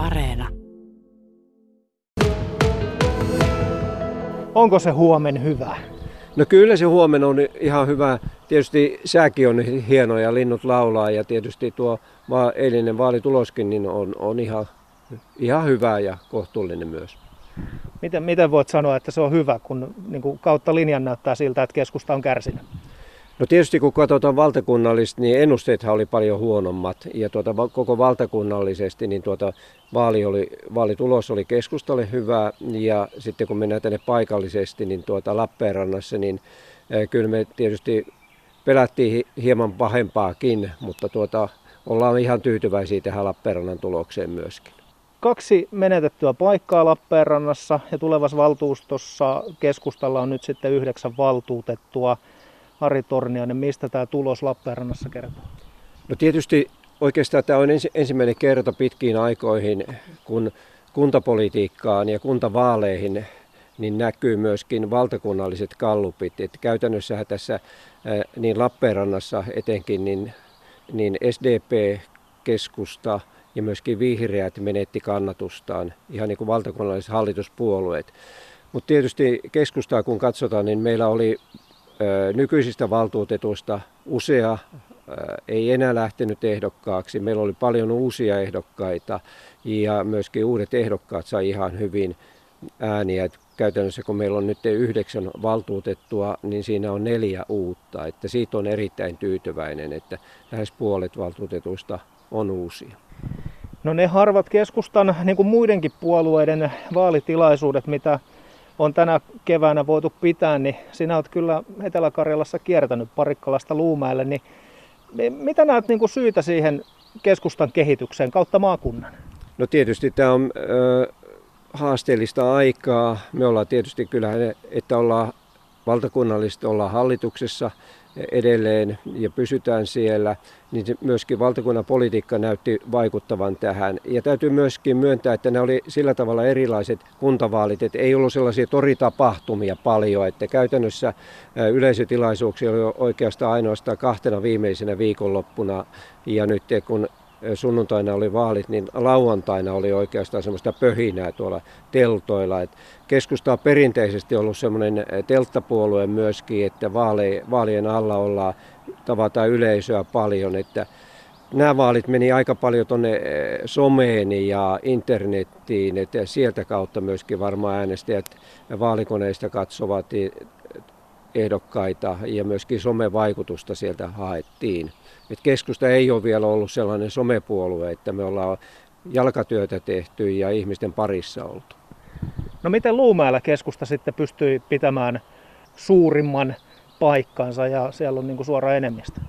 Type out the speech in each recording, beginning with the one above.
Areena. Onko se huomen hyvä? No kyllä se huomenna on ihan hyvä. Tietysti sääkin on hieno ja linnut laulaa ja tietysti tuo eilinen vaalituloskin niin on, on ihan, ihan hyvä ja kohtuullinen myös. Miten, miten voit sanoa, että se on hyvä, kun niin kuin kautta linjan näyttää siltä, että keskusta on kärsinyt? No tietysti kun katsotaan valtakunnallisesti, niin ennusteethan oli paljon huonommat. Ja tuota, koko valtakunnallisesti niin tuota, vaali oli, vaalitulos oli keskustalle hyvä. Ja sitten kun mennään tänne paikallisesti, niin tuota Lappeenrannassa, niin äh, kyllä me tietysti pelättiin hieman pahempaakin, mutta tuota, ollaan ihan tyytyväisiä tähän Lappeenrannan tulokseen myöskin. Kaksi menetettyä paikkaa Lappeenrannassa ja tulevassa valtuustossa keskustalla on nyt sitten yhdeksän valtuutettua. Ari Torniainen, mistä tämä tulos Lappeenrannassa kertoo? No tietysti oikeastaan tämä on ensimmäinen kerta pitkiin aikoihin, kun kuntapolitiikkaan ja kuntavaaleihin niin näkyy myöskin valtakunnalliset kallupit. Et käytännössähän tässä niin Lappeenrannassa etenkin niin, niin SDP, keskusta ja myöskin vihreät menetti kannatustaan, ihan niin kuin valtakunnalliset hallituspuolueet. Mutta tietysti keskustaa kun katsotaan, niin meillä oli nykyisistä valtuutetuista usea ei enää lähtenyt ehdokkaaksi. Meillä oli paljon uusia ehdokkaita ja myöskin uudet ehdokkaat sai ihan hyvin ääniä. Et käytännössä kun meillä on nyt yhdeksän valtuutettua, niin siinä on neljä uutta. Että siitä on erittäin tyytyväinen, että lähes puolet valtuutetuista on uusia. No ne harvat keskustan, niin kuin muidenkin puolueiden vaalitilaisuudet, mitä on tänä keväänä voitu pitää, niin sinä olet kyllä Etelä-Karjalassa kiertänyt Parikkalasta Luumäelle, niin mitä näet niin kuin syitä siihen keskustan kehitykseen kautta maakunnan? No tietysti tämä on ö, haasteellista aikaa. Me ollaan tietysti kyllä, että ollaan valtakunnallisesti ollaan hallituksessa edelleen ja pysytään siellä, niin myöskin valtakunnan politiikka näytti vaikuttavan tähän. Ja täytyy myöskin myöntää, että ne oli sillä tavalla erilaiset kuntavaalit, että ei ollut sellaisia toritapahtumia paljon, että käytännössä yleisötilaisuuksia oli oikeastaan ainoastaan kahtena viimeisenä viikonloppuna ja nyt kun sunnuntaina oli vaalit, niin lauantaina oli oikeastaan semmoista pöhinää tuolla teltoilla. Et keskusta on perinteisesti ollut semmoinen telttapuolue myöskin, että vaalien alla ollaan, tavataan yleisöä paljon, että nämä vaalit meni aika paljon tuonne someen ja internettiin, että sieltä kautta myöskin varmaan äänestäjät vaalikoneista katsovat ehdokkaita ja myöskin somevaikutusta sieltä haettiin. Et keskusta ei ole vielä ollut sellainen somepuolue, että me ollaan jalkatyötä tehty ja ihmisten parissa oltu. No miten Luumäellä keskusta sitten pystyi pitämään suurimman paikkansa ja siellä on niin kuin suora enemmistö?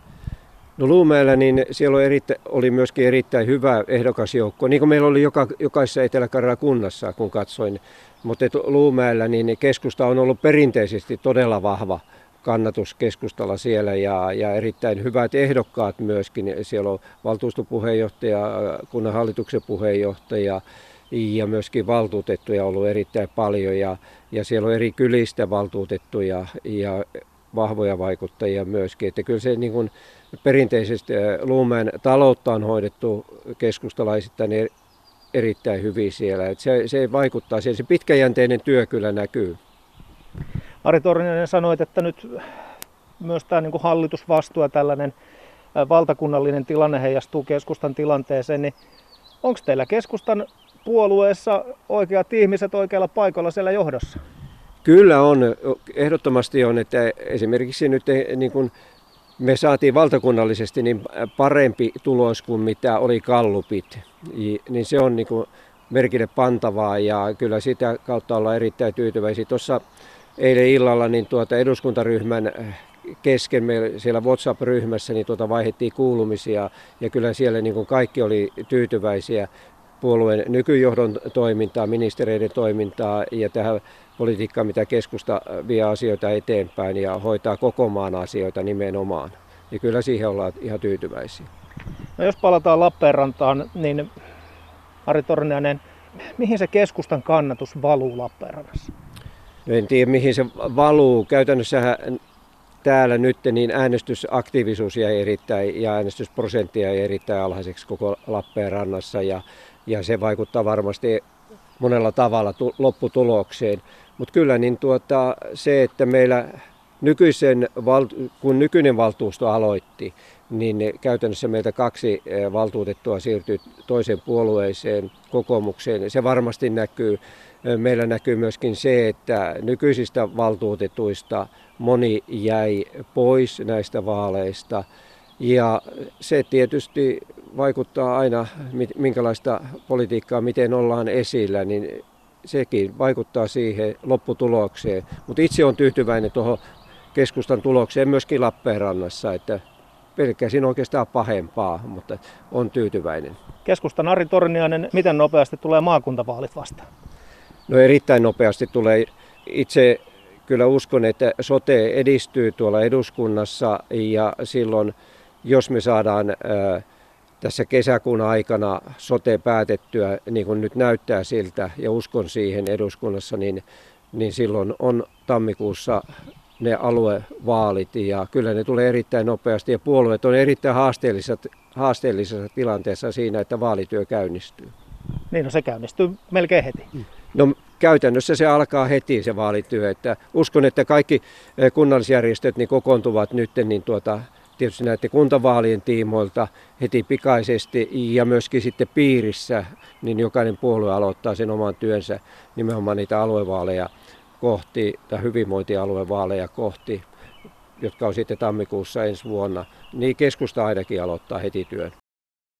No Luumäellä niin siellä oli, erittä, oli myöskin erittäin hyvä ehdokasjoukko, niin kuin meillä oli joka, jokaisessa etelä kunnassa, kun katsoin. Mutta Luumäellä niin keskusta on ollut perinteisesti todella vahva kannatus keskustalla siellä ja, ja erittäin hyvät ehdokkaat myöskin. Siellä on valtuustopuheenjohtaja, kunnan hallituksen puheenjohtaja ja myöskin valtuutettuja ollut erittäin paljon ja, ja siellä on eri kylistä valtuutettuja ja vahvoja vaikuttajia myöskin. Että kyllä se niin kuin perinteisesti Luumäen taloutta on hoidettu keskustalaisittain erittäin hyvin siellä. Että se, se vaikuttaa, se pitkäjänteinen työ kyllä näkyy. Ari Torninen sanoi, että nyt myös tämä niin kuin hallitusvastuu ja tällainen valtakunnallinen tilanne heijastuu keskustan tilanteeseen, niin onko teillä keskustan puolueessa oikeat ihmiset oikealla paikalla siellä johdossa? Kyllä on, ehdottomasti on, että esimerkiksi nyt niin kuin me saatiin valtakunnallisesti niin parempi tulos kuin mitä oli kallupit, niin se on niin kuin merkille pantavaa ja kyllä sitä kautta ollaan erittäin tyytyväisiä. Tuossa eilen illalla niin tuota eduskuntaryhmän äh, kesken meillä siellä WhatsApp-ryhmässä niin tuota vaihdettiin kuulumisia ja kyllä siellä niin kuin kaikki oli tyytyväisiä puolueen nykyjohdon toimintaa, ministereiden toimintaa ja tähän politiikkaan, mitä keskusta vie asioita eteenpäin ja hoitaa koko maan asioita nimenomaan. Ja kyllä siihen ollaan ihan tyytyväisiä. No jos palataan Lappeenrantaan, niin Ari Torniainen, mihin se keskustan kannatus valuu Lappeenrannassa? No en tiedä mihin se valuu. Käytännössä täällä nyt niin äänestysaktiivisuus jäi erittäin ja äänestysprosenttia jäi erittäin alhaiseksi koko Lappeenrannassa ja ja se vaikuttaa varmasti monella tavalla lopputulokseen. Mutta kyllä niin tuota, se, että meillä nykyisen, kun nykyinen valtuusto aloitti, niin käytännössä meiltä kaksi valtuutettua siirtyi toiseen puolueeseen, kokoomukseen. Se varmasti näkyy. Meillä näkyy myöskin se, että nykyisistä valtuutetuista moni jäi pois näistä vaaleista. Ja se tietysti vaikuttaa aina, minkälaista politiikkaa, miten ollaan esillä, niin sekin vaikuttaa siihen lopputulokseen. Mutta itse on tyytyväinen tuohon keskustan tulokseen myöskin Lappeenrannassa, että pelkäsin oikeastaan pahempaa, mutta on tyytyväinen. Keskustan Ari Torniainen, miten nopeasti tulee maakuntavaalit vastaan? No erittäin nopeasti tulee. Itse kyllä uskon, että sote edistyy tuolla eduskunnassa ja silloin, jos me saadaan tässä kesäkuun aikana sote päätettyä, niin kuin nyt näyttää siltä, ja uskon siihen eduskunnassa, niin, niin silloin on tammikuussa ne aluevaalit ja kyllä ne tulee erittäin nopeasti ja puolueet on erittäin haasteellisessa, haasteellisessa tilanteessa siinä, että vaalityö käynnistyy. Niin, no se käynnistyy melkein heti. No käytännössä se alkaa heti se vaalityö. Että uskon, että kaikki eh, kunnallisjärjestöt niin kokoontuvat nyt niin tuota, tietysti näiden kuntavaalien tiimoilta heti pikaisesti ja myöskin sitten piirissä, niin jokainen puolue aloittaa sen oman työnsä nimenomaan niitä aluevaaleja kohti tai hyvinvointialuevaaleja kohti, jotka on sitten tammikuussa ensi vuonna, niin keskusta ainakin aloittaa heti työn.